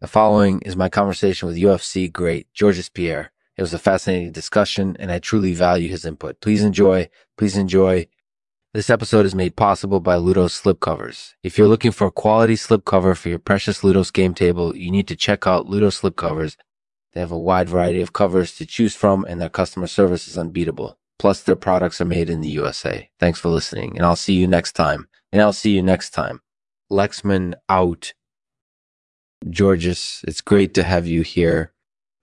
The following is my conversation with UFC great Georges Pierre. It was a fascinating discussion, and I truly value his input. Please enjoy. Please enjoy. This episode is made possible by Ludos slipcovers. If you're looking for a quality slipcover for your precious Ludos game table, you need to check out Ludos slipcovers. They have a wide variety of covers to choose from, and their customer service is unbeatable. Plus, their products are made in the USA. Thanks for listening, and I'll see you next time. And I'll see you next time. Lexman out. Georges, it's great to have you here.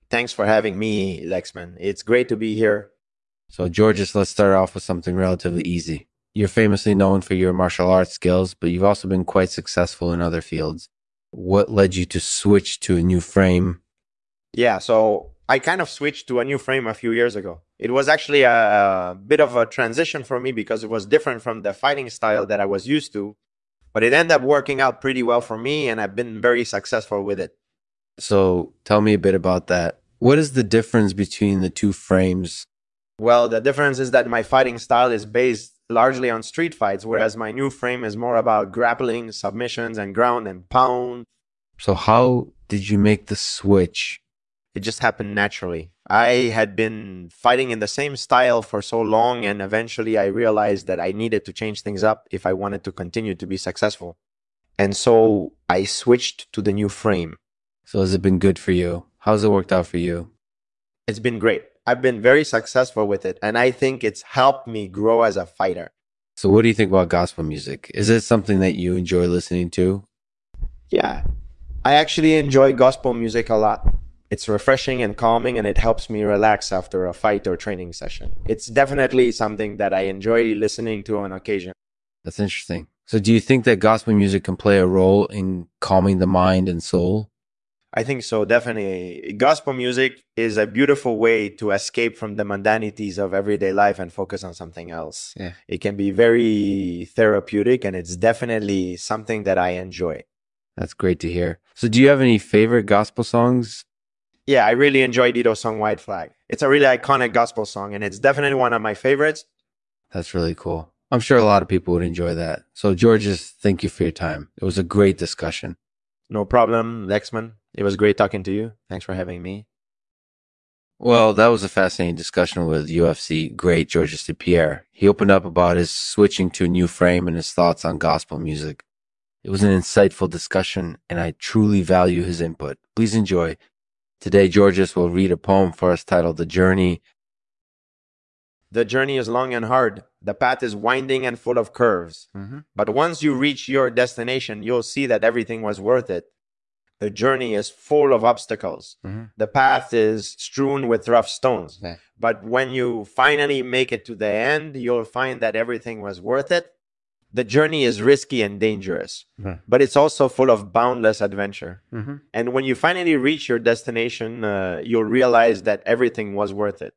Thanks for having me, Lexman. It's great to be here. So, Georges, let's start off with something relatively easy. You're famously known for your martial arts skills, but you've also been quite successful in other fields. What led you to switch to a new frame? Yeah, so I kind of switched to a new frame a few years ago. It was actually a, a bit of a transition for me because it was different from the fighting style that I was used to, but it ended up working out pretty well for me and I've been very successful with it. So, tell me a bit about that. What is the difference between the two frames? Well, the difference is that my fighting style is based largely on street fights, whereas my new frame is more about grappling, submissions, and ground and pound. So, how did you make the switch? It just happened naturally. I had been fighting in the same style for so long, and eventually I realized that I needed to change things up if I wanted to continue to be successful. And so I switched to the new frame. So, has it been good for you? How's it worked out for you? It's been great. I've been very successful with it, and I think it's helped me grow as a fighter. So, what do you think about gospel music? Is it something that you enjoy listening to? Yeah, I actually enjoy gospel music a lot. It's refreshing and calming, and it helps me relax after a fight or training session. It's definitely something that I enjoy listening to on occasion. That's interesting. So, do you think that gospel music can play a role in calming the mind and soul? I think so, definitely. Gospel music is a beautiful way to escape from the mundanities of everyday life and focus on something else. Yeah. It can be very therapeutic, and it's definitely something that I enjoy. That's great to hear. So, do you have any favorite gospel songs? Yeah, I really enjoy Dido's song White Flag. It's a really iconic gospel song, and it's definitely one of my favorites. That's really cool. I'm sure a lot of people would enjoy that. So, Georges, thank you for your time. It was a great discussion. No problem, Lexman. It was great talking to you. Thanks for having me. Well, that was a fascinating discussion with UFC great Georges Pierre. He opened up about his switching to a new frame and his thoughts on gospel music. It was an insightful discussion, and I truly value his input. Please enjoy. Today, Georges will read a poem for us titled The Journey. The journey is long and hard. The path is winding and full of curves. Mm-hmm. But once you reach your destination, you'll see that everything was worth it. The journey is full of obstacles. Mm-hmm. The path is strewn with rough stones. Okay. But when you finally make it to the end, you'll find that everything was worth it. The journey is risky and dangerous, but it's also full of boundless adventure. Mm-hmm. And when you finally reach your destination, uh, you'll realize that everything was worth it.